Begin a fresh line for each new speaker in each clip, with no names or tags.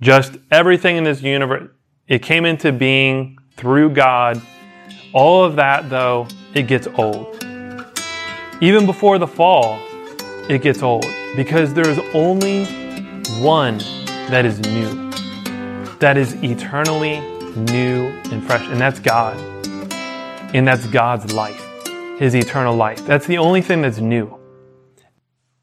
Just everything in this universe, it came into being through God. All of that, though, it gets old. Even before the fall, it gets old because there is only one that is new, that is eternally new and fresh, and that's God. And that's God's life, His eternal life. That's the only thing that's new.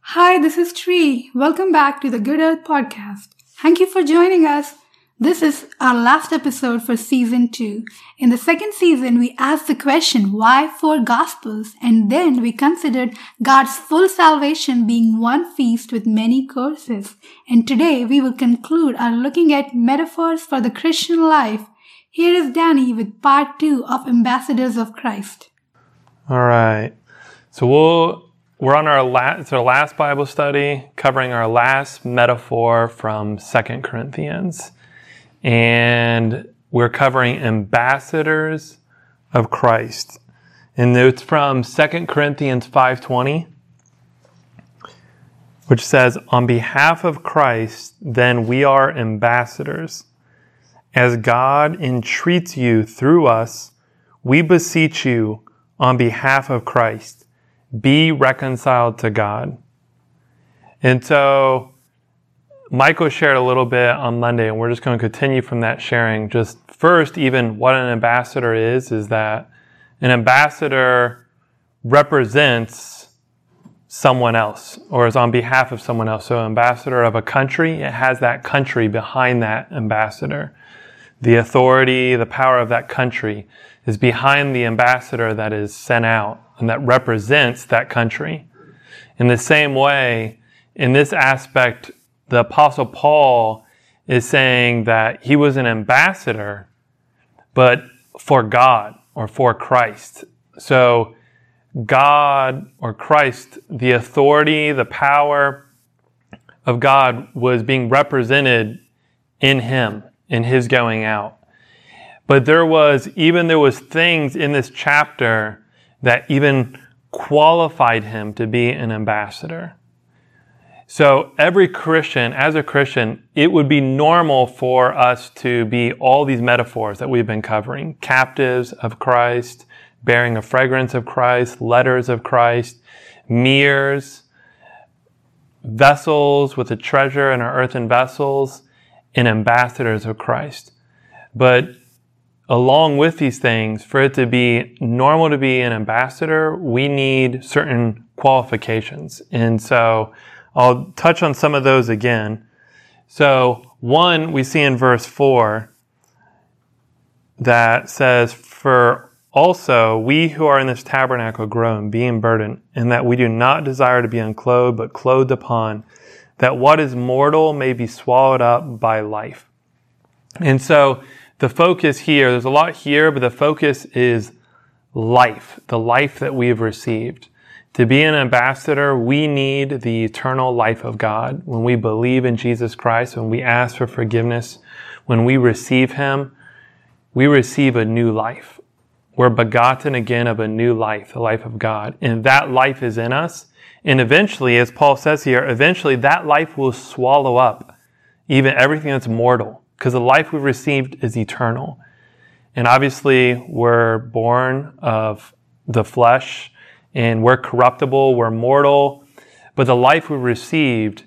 Hi, this is Tree. Welcome back to the Good Earth Podcast. Thank you for joining us. This is our last episode for season two. In the second season, we asked the question, why four gospels? And then we considered God's full salvation being one feast with many courses. And today we will conclude our looking at metaphors for the Christian life. Here is Danny with part two of Ambassadors of Christ.
All right. So we'll we're on our last, our last Bible study covering our last metaphor from Second Corinthians. And we're covering ambassadors of Christ. And it's from Second Corinthians 5:20 which says on behalf of Christ then we are ambassadors as God entreats you through us we beseech you on behalf of Christ be reconciled to God. And so Michael shared a little bit on Monday, and we're just going to continue from that sharing. Just first, even what an ambassador is, is that an ambassador represents someone else or is on behalf of someone else. So, ambassador of a country, it has that country behind that ambassador. The authority, the power of that country is behind the ambassador that is sent out and that represents that country. In the same way, in this aspect, the Apostle Paul is saying that he was an ambassador, but for God or for Christ. So, God or Christ, the authority, the power of God was being represented in him, in his going out. But there was, even there was things in this chapter that even qualified him to be an ambassador. So every Christian, as a Christian, it would be normal for us to be all these metaphors that we've been covering. Captives of Christ, bearing a fragrance of Christ, letters of Christ, mirrors, vessels with a treasure in our earthen vessels, and ambassadors of Christ. But along with these things, for it to be normal to be an ambassador, we need certain qualifications. And so I'll touch on some of those again. So, one we see in verse 4 that says, For also we who are in this tabernacle groan, being burdened, and that we do not desire to be unclothed, but clothed upon, that what is mortal may be swallowed up by life. And so, the focus here, there's a lot here, but the focus is life, the life that we've received. To be an ambassador, we need the eternal life of God. When we believe in Jesus Christ, when we ask for forgiveness, when we receive Him, we receive a new life. We're begotten again of a new life, the life of God. And that life is in us. And eventually, as Paul says here, eventually that life will swallow up even everything that's mortal because the life we've received is eternal. And obviously, we're born of the flesh and we're corruptible, we're mortal. But the life we've received,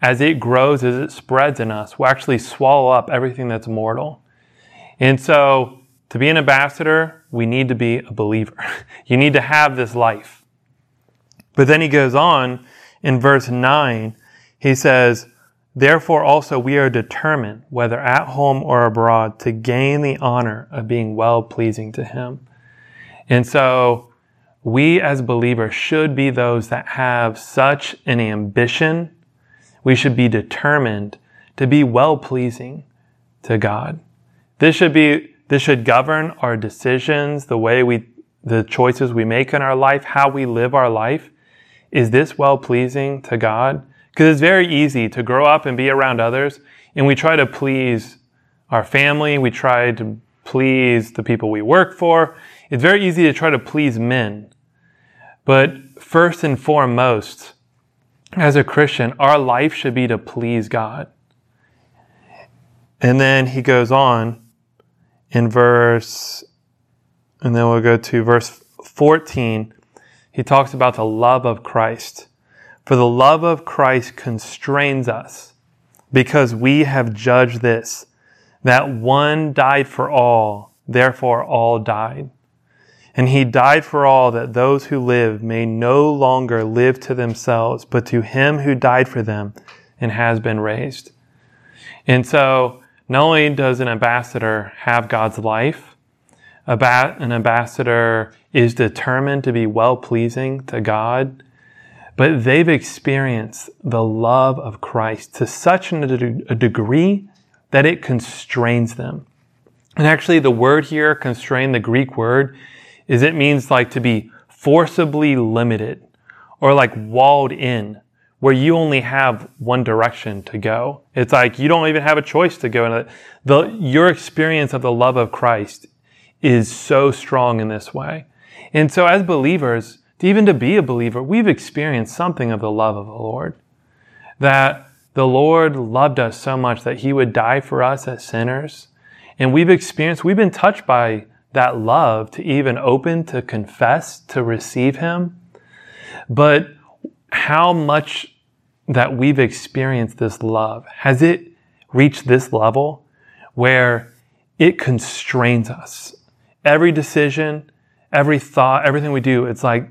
as it grows, as it spreads in us, will actually swallow up everything that's mortal. And so, to be an ambassador, we need to be a believer. you need to have this life. But then he goes on in verse 9, he says, Therefore also we are determined, whether at home or abroad, to gain the honor of being well pleasing to Him. And so we as believers should be those that have such an ambition. We should be determined to be well pleasing to God. This should be, this should govern our decisions, the way we, the choices we make in our life, how we live our life. Is this well pleasing to God? Because it's very easy to grow up and be around others, and we try to please our family, we try to please the people we work for. It's very easy to try to please men. But first and foremost, as a Christian, our life should be to please God. And then he goes on in verse, and then we'll go to verse 14. He talks about the love of Christ. For the love of Christ constrains us because we have judged this, that one died for all, therefore all died. And he died for all that those who live may no longer live to themselves, but to him who died for them and has been raised. And so, not only does an ambassador have God's life, an ambassador is determined to be well pleasing to God, but they've experienced the love of Christ to such a degree that it constrains them. And actually, the word here, constrain, the Greek word, is it means like to be forcibly limited or like walled in where you only have one direction to go. It's like you don't even have a choice to go in. The, your experience of the love of Christ is so strong in this way. And so as believers, even to be a believer, we've experienced something of the love of the Lord. That the Lord loved us so much that he would die for us as sinners. And we've experienced, we've been touched by that love to even open, to confess, to receive him. But how much that we've experienced this love, has it reached this level where it constrains us? Every decision, every thought, everything we do, it's like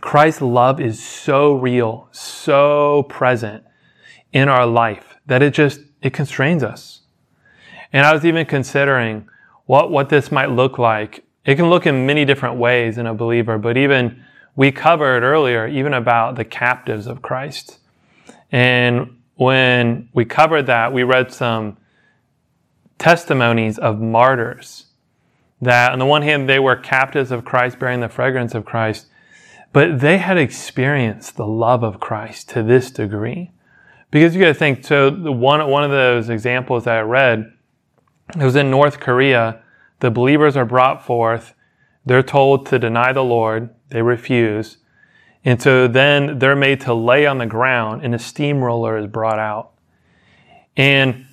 Christ's love is so real, so present in our life that it just, it constrains us. And I was even considering what, what this might look like. It can look in many different ways in a believer, but even we covered earlier even about the captives of Christ. And when we covered that, we read some testimonies of martyrs that on the one hand, they were captives of Christ, bearing the fragrance of Christ, but they had experienced the love of Christ to this degree. Because you got to think, so the one, one of those examples that I read, it was in North Korea. The believers are brought forth. They're told to deny the Lord. They refuse. And so then they're made to lay on the ground and a steamroller is brought out. And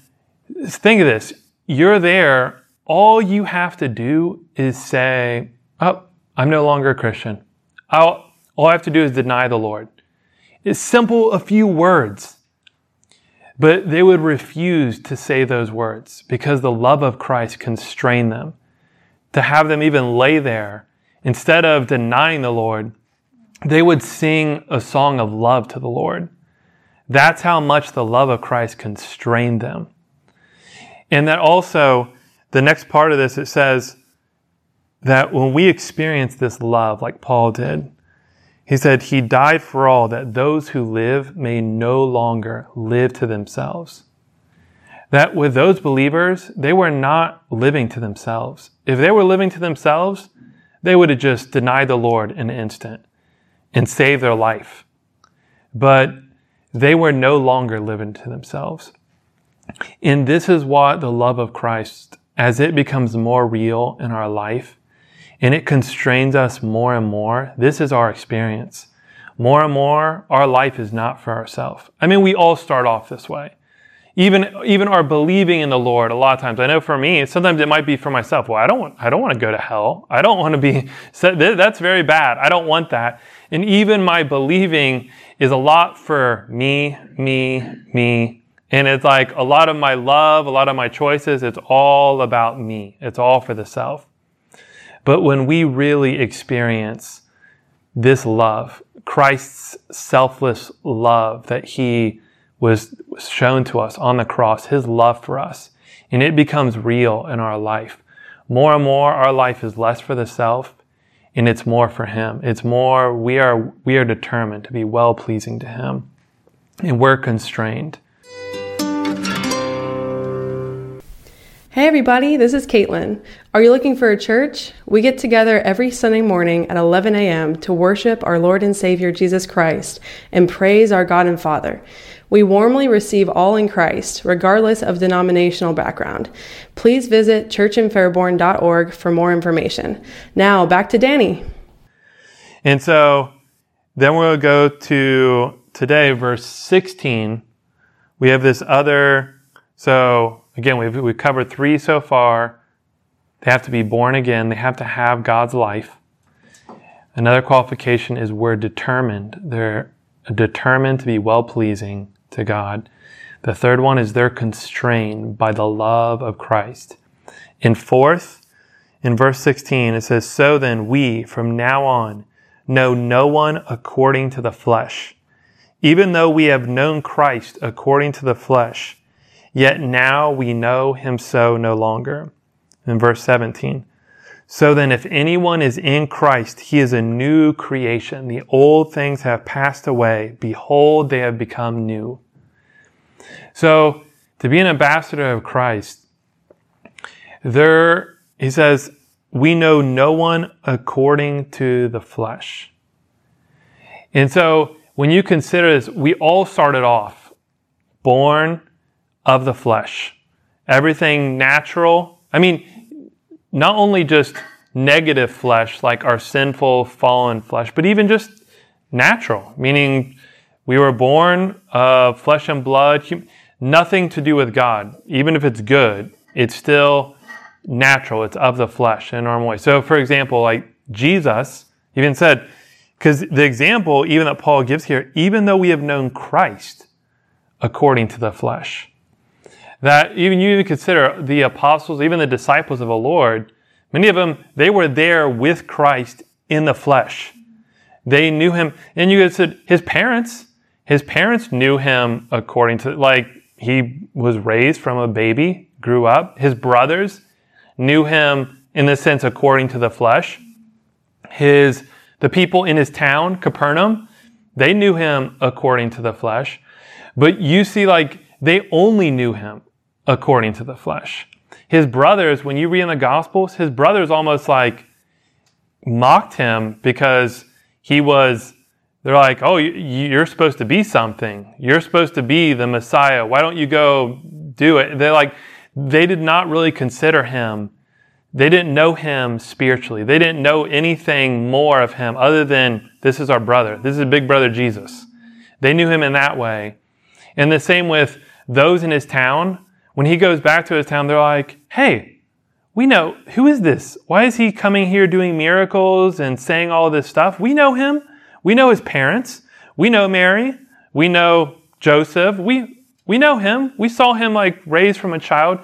think of this. You're there. All you have to do is say, Oh, I'm no longer a Christian. I'll, all I have to do is deny the Lord. It's simple, a few words. But they would refuse to say those words because the love of Christ constrained them to have them even lay there instead of denying the Lord, they would sing a song of love to the Lord. That's how much the love of Christ constrained them. And that also, the next part of this, it says that when we experience this love, like Paul did, he said, He died for all that those who live may no longer live to themselves. That with those believers, they were not living to themselves. If they were living to themselves, they would have just denied the Lord in an instant and saved their life. But they were no longer living to themselves. And this is what the love of Christ, as it becomes more real in our life and it constrains us more and more, this is our experience. More and more, our life is not for ourselves. I mean, we all start off this way even even our believing in the Lord. A lot of times, I know for me, sometimes it might be for myself. Well, I don't want I don't want to go to hell. I don't want to be. That's very bad. I don't want that. And even my believing is a lot for me, me, me. And it's like a lot of my love, a lot of my choices, it's all about me. It's all for the self. But when we really experience this love, Christ's selfless love that he was shown to us on the cross, His love for us, and it becomes real in our life. More and more, our life is less for the self, and it's more for Him. It's more, we are, we are determined to be well pleasing to Him, and we're constrained.
Hey everybody, this is Caitlin. Are you looking for a church? We get together every Sunday morning at 11 a.m. to worship our Lord and Savior Jesus Christ and praise our God and Father. We warmly receive all in Christ, regardless of denominational background. Please visit churchinfairborn.org for more information. Now, back to Danny.
And so then we'll go to today, verse 16. We have this other So again, we've, we've covered three so far. They have to be born again. They have to have God's life. Another qualification is we're determined. They're determined to be well pleasing to God. The third one is they're constrained by the love of Christ. And fourth, in verse 16, it says, So then we, from now on, know no one according to the flesh. Even though we have known Christ according to the flesh, yet now we know him so no longer. In verse 17, so then if anyone is in Christ, he is a new creation. The old things have passed away. Behold, they have become new. So to be an ambassador of Christ, there, he says, we know no one according to the flesh. And so when you consider this, we all started off born of the flesh. Everything natural. I mean, not only just negative flesh, like our sinful, fallen flesh, but even just natural, meaning we were born of flesh and blood, nothing to do with God. Even if it's good, it's still natural. It's of the flesh in a normal way. So, for example, like Jesus even said, because the example even that Paul gives here, even though we have known Christ according to the flesh, that even you even consider the apostles, even the disciples of the Lord, many of them, they were there with Christ in the flesh. They knew him, and you said his parents, his parents knew him according to, like, he was raised from a baby, grew up. His brothers knew him in the sense according to the flesh. His the people in his town, Capernaum, they knew him according to the flesh. But you see, like, they only knew him according to the flesh. His brothers, when you read in the Gospels, his brothers almost like mocked him because he was, they're like, oh, you're supposed to be something. You're supposed to be the Messiah. Why don't you go do it? They're like, they did not really consider him they didn't know him spiritually. They didn't know anything more of him other than this is our brother. This is big brother Jesus. They knew him in that way. And the same with those in his town. When he goes back to his town, they're like, hey, we know, who is this? Why is he coming here doing miracles and saying all this stuff? We know him. We know his parents. We know Mary. We know Joseph. We, we know him. We saw him like raised from a child.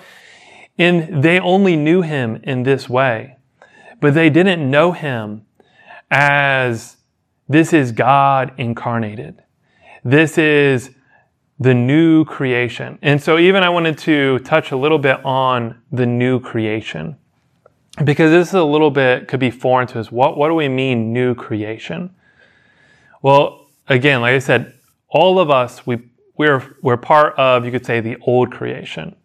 And they only knew him in this way. But they didn't know him as this is God incarnated. This is the new creation. And so even I wanted to touch a little bit on the new creation. Because this is a little bit could be foreign to us. What, what do we mean new creation? Well, again, like I said, all of us, we, we're, we're part of, you could say, the old creation.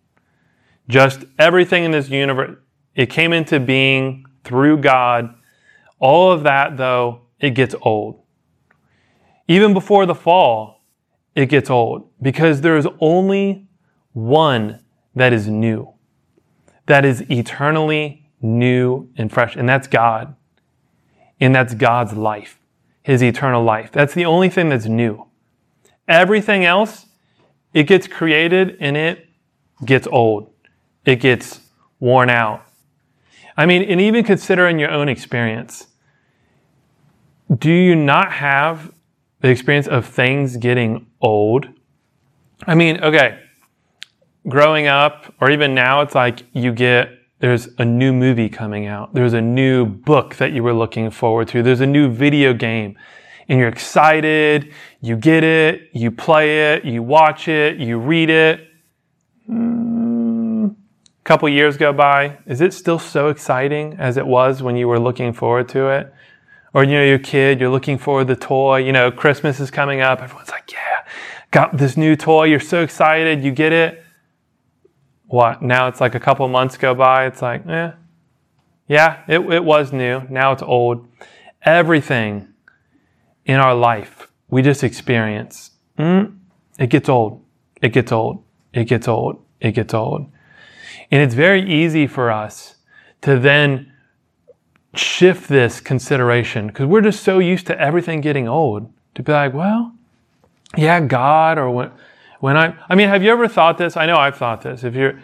Just everything in this universe, it came into being through God. All of that, though, it gets old. Even before the fall, it gets old because there is only one that is new, that is eternally new and fresh, and that's God. And that's God's life, His eternal life. That's the only thing that's new. Everything else, it gets created and it gets old it gets worn out. I mean, and even considering your own experience, do you not have the experience of things getting old? I mean, okay, growing up, or even now, it's like you get there's a new movie coming out. There's a new book that you were looking forward to. There's a new video game and you're excited. You get it. You play it. You watch it. You read it. Mm, couple years go by, is it still so exciting as it was when you were looking forward to it? Or, you know, your kid, you're looking for the toy, you know, Christmas is coming up. Everyone's like, yeah, got this new toy. You're so excited. You get it. What? Now it's like a couple months go by. It's like, eh, yeah, it, it was new. Now it's old. Everything in our life we just experience, mm, it gets old. It gets old. It gets old. It gets old. And it's very easy for us to then shift this consideration because we're just so used to everything getting old to be like, well, yeah, God or When I, I mean, have you ever thought this? I know I've thought this. If you're,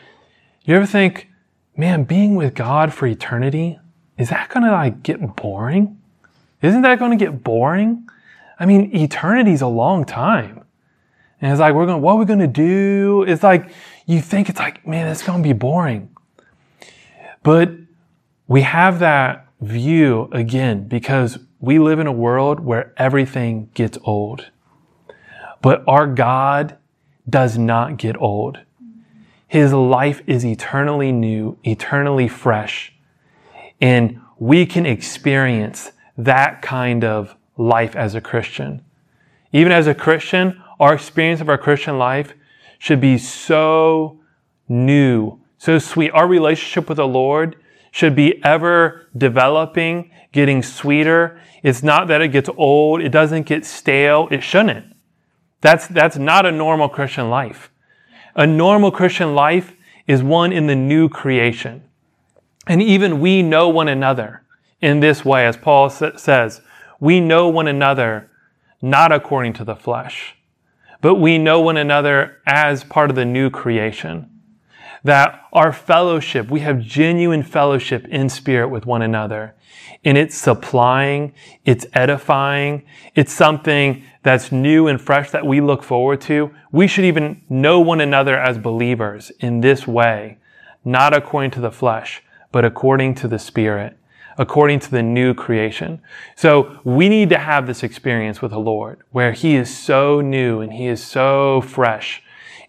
you ever think, man, being with God for eternity, is that going to like get boring? Isn't that going to get boring? I mean, eternity's a long time. And it's like, we're going, what are we going to do? It's like, you think it's like, man, it's going to be boring. But we have that view again because we live in a world where everything gets old. But our God does not get old. His life is eternally new, eternally fresh. And we can experience that kind of life as a Christian. Even as a Christian, our experience of our Christian life should be so new, so sweet. Our relationship with the Lord should be ever developing, getting sweeter. It's not that it gets old, it doesn't get stale, it shouldn't. That's, that's not a normal Christian life. A normal Christian life is one in the new creation. And even we know one another in this way, as Paul says, we know one another not according to the flesh, but we know one another as part of the new creation. That our fellowship, we have genuine fellowship in spirit with one another. And it's supplying, it's edifying, it's something that's new and fresh that we look forward to. We should even know one another as believers in this way, not according to the flesh, but according to the Spirit, according to the new creation. So we need to have this experience with the Lord where He is so new and He is so fresh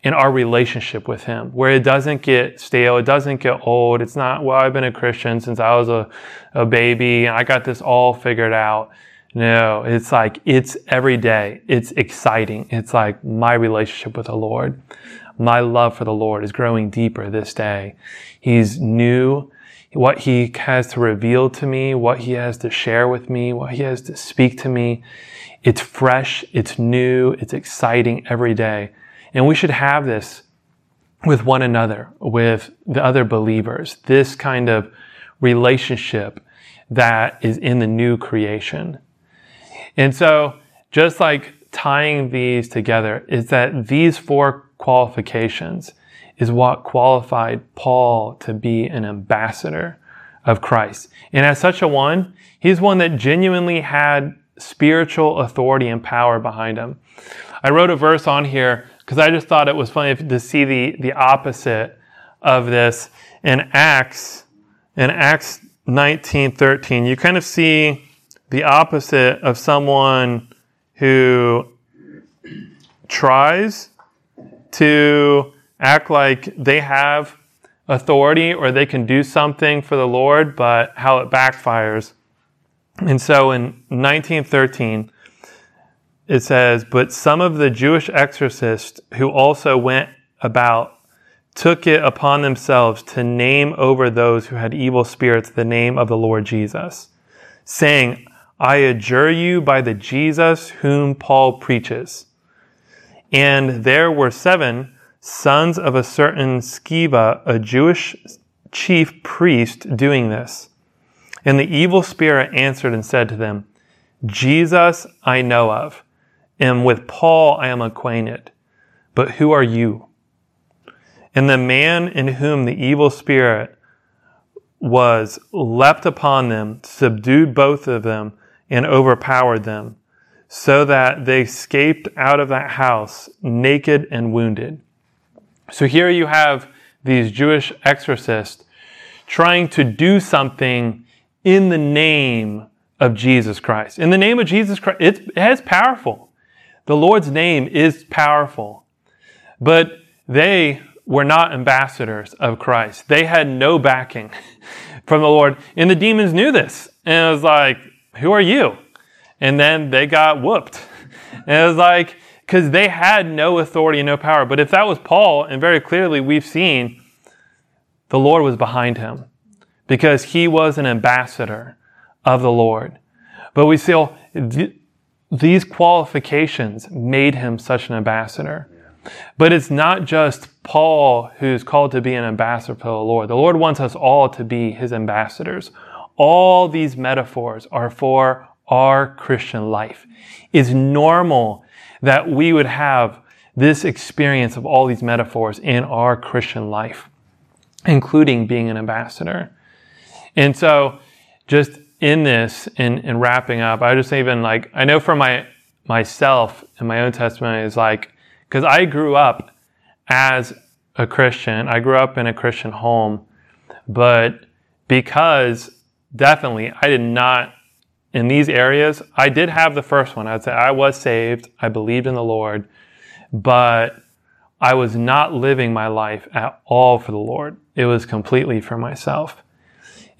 in our relationship with Him, where it doesn't get stale, it doesn't get old. It's not, well, I've been a Christian since I was a, a baby and I got this all figured out. No, it's like, it's every day. It's exciting. It's like my relationship with the Lord. My love for the Lord is growing deeper this day. He's new what he has to reveal to me, what he has to share with me, what he has to speak to me. It's fresh, it's new, it's exciting every day. And we should have this with one another, with the other believers, this kind of relationship that is in the new creation. And so, just like tying these together is that these four qualifications is what qualified Paul to be an ambassador of Christ. And as such a one, he's one that genuinely had spiritual authority and power behind him. I wrote a verse on here because I just thought it was funny to see the, the opposite of this in Acts, in Acts 19, 13. You kind of see the opposite of someone who tries to act like they have authority or they can do something for the Lord, but how it backfires. And so in 1913, it says, But some of the Jewish exorcists who also went about took it upon themselves to name over those who had evil spirits the name of the Lord Jesus, saying, I adjure you by the Jesus whom Paul preaches. And there were seven sons of a certain Sceva, a Jewish chief priest, doing this. And the evil spirit answered and said to them, Jesus I know of, and with Paul I am acquainted. But who are you? And the man in whom the evil spirit was leapt upon them, subdued both of them, and overpowered them, so that they escaped out of that house naked and wounded. So here you have these Jewish exorcists trying to do something in the name of Jesus Christ. In the name of Jesus Christ, it's, it's powerful. The Lord's name is powerful. But they were not ambassadors of Christ. They had no backing from the Lord. And the demons knew this. And it was like, who are you? And then they got whooped. And it was like, because they had no authority and no power. But if that was Paul, and very clearly we've seen the Lord was behind him because he was an ambassador of the Lord. But we th- these qualifications made him such an ambassador. But it's not just Paul who's called to be an ambassador for the Lord. The Lord wants us all to be his ambassadors. All these metaphors are for our Christian life. It's normal that we would have this experience of all these metaphors in our Christian life, including being an ambassador. And so, just in this, in, in wrapping up, I just even like, I know for my myself and my own testimony is like, because I grew up as a Christian, I grew up in a Christian home, but because definitely I did not in these areas, I did have the first one. I'd say I was saved. I believed in the Lord, but I was not living my life at all for the Lord. It was completely for myself.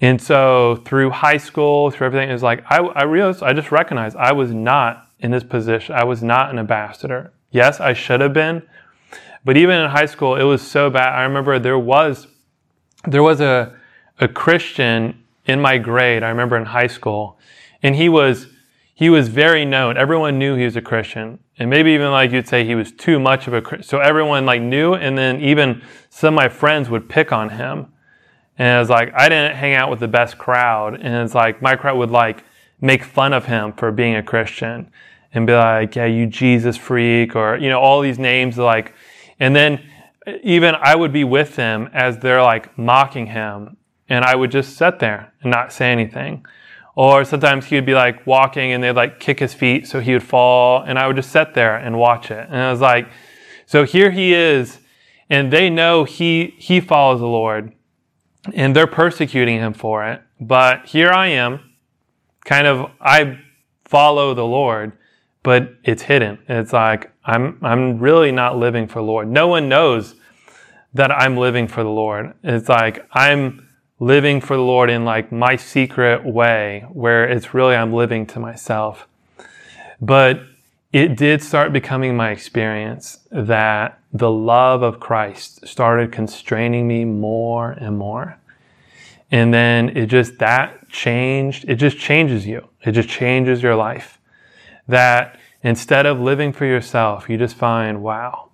And so through high school, through everything, it was like, I, I realized, I just recognized I was not in this position. I was not an ambassador. Yes, I should have been. But even in high school, it was so bad. I remember there was, there was a, a Christian in my grade. I remember in high school and he was, he was very known. Everyone knew he was a Christian. And maybe even like you'd say he was too much of a. So everyone like knew. And then even some of my friends would pick on him. And it was like, I didn't hang out with the best crowd. And it's like, my crowd would like make fun of him for being a Christian and be like, yeah, you Jesus freak or, you know, all these names like, and then even I would be with them as they're like mocking him and I would just sit there and not say anything. Or sometimes he would be like walking and they'd like kick his feet so he would fall and I would just sit there and watch it. And I was like, so here he is and they know he, he follows the Lord and they're persecuting him for it. But here I am, kind of, I follow the Lord, but it's hidden. It's like, I'm, I'm really not living for the Lord. No one knows that I'm living for the Lord. It's like, I'm, living for the Lord in like my secret way where it's really I'm living to myself. But it did start becoming my experience that the love of Christ started constraining me more and more. And then it just, that changed, it just changes you. It just changes your life. That instead of living for yourself, you just find, wow,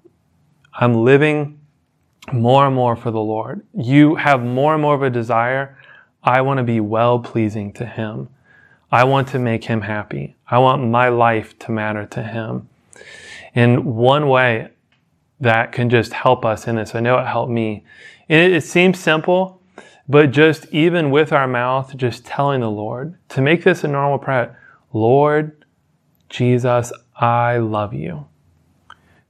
I'm living more and more for the Lord. You have more and more of a desire. I want to be well pleasing to Him. I want to make Him happy. I want my life to matter to Him. And one way that can just help us in this, I know it helped me. It, it seems simple, but just even with our mouth, just telling the Lord to make this a normal prayer Lord Jesus, I love you.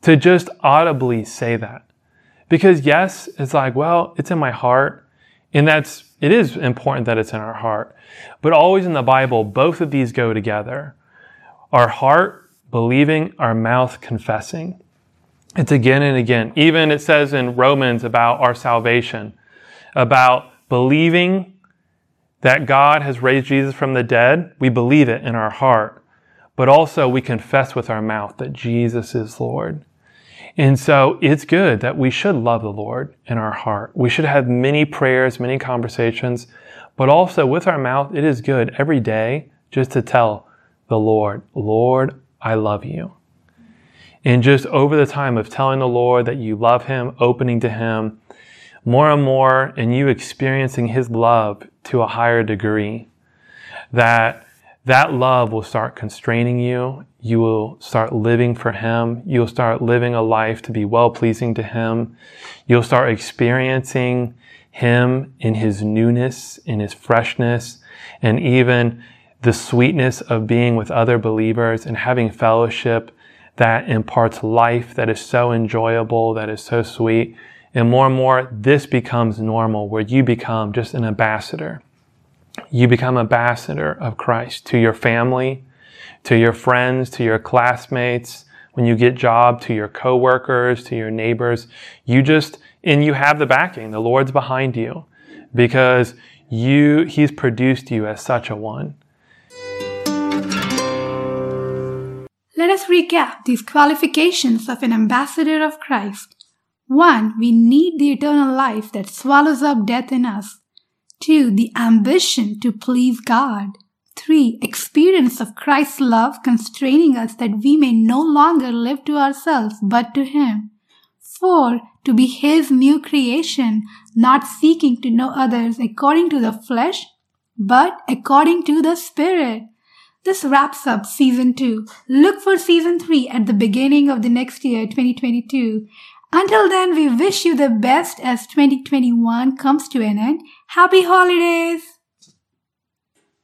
To just audibly say that because yes, it's like, well, it's in my heart. And that's, it is important that it's in our heart. But always in the Bible, both of these go together. Our heart believing, our mouth confessing. It's again and again. Even it says in Romans about our salvation, about believing that God has raised Jesus from the dead. We believe it in our heart. But also we confess with our mouth that Jesus is Lord. And so it's good that we should love the Lord in our heart. We should have many prayers, many conversations, but also with our mouth, it is good every day just to tell the Lord, Lord, I love you. And just over the time of telling the Lord that you love Him, opening to Him, more and more, and you experiencing His love to a higher degree, that that love will start constraining you. You will start living for Him. You'll start living a life to be well pleasing to Him. You'll start experiencing Him in His newness, in His freshness, and even the sweetness of being with other believers and having fellowship that imparts life that is so enjoyable, that is so sweet. And more and more, this becomes normal where you become just an ambassador you become ambassador of Christ to your family, to your friends, to your classmates, when you get job, to your coworkers, to your neighbors. You just, and you have the backing. The Lord's behind you because you, He's produced you as such a one.
Let us recap these qualifications of an ambassador of Christ. One, we need the eternal life that swallows up death in us. 2. The ambition to please God. 3. Experience of Christ's love constraining us that we may no longer live to ourselves but to Him. 4. To be His new creation, not seeking to know others according to the flesh, but according to the Spirit. This wraps up season two. Look for season three at the beginning of the next year, 2022. Until then, we wish you the best as 2021 comes to an end. Happy holidays!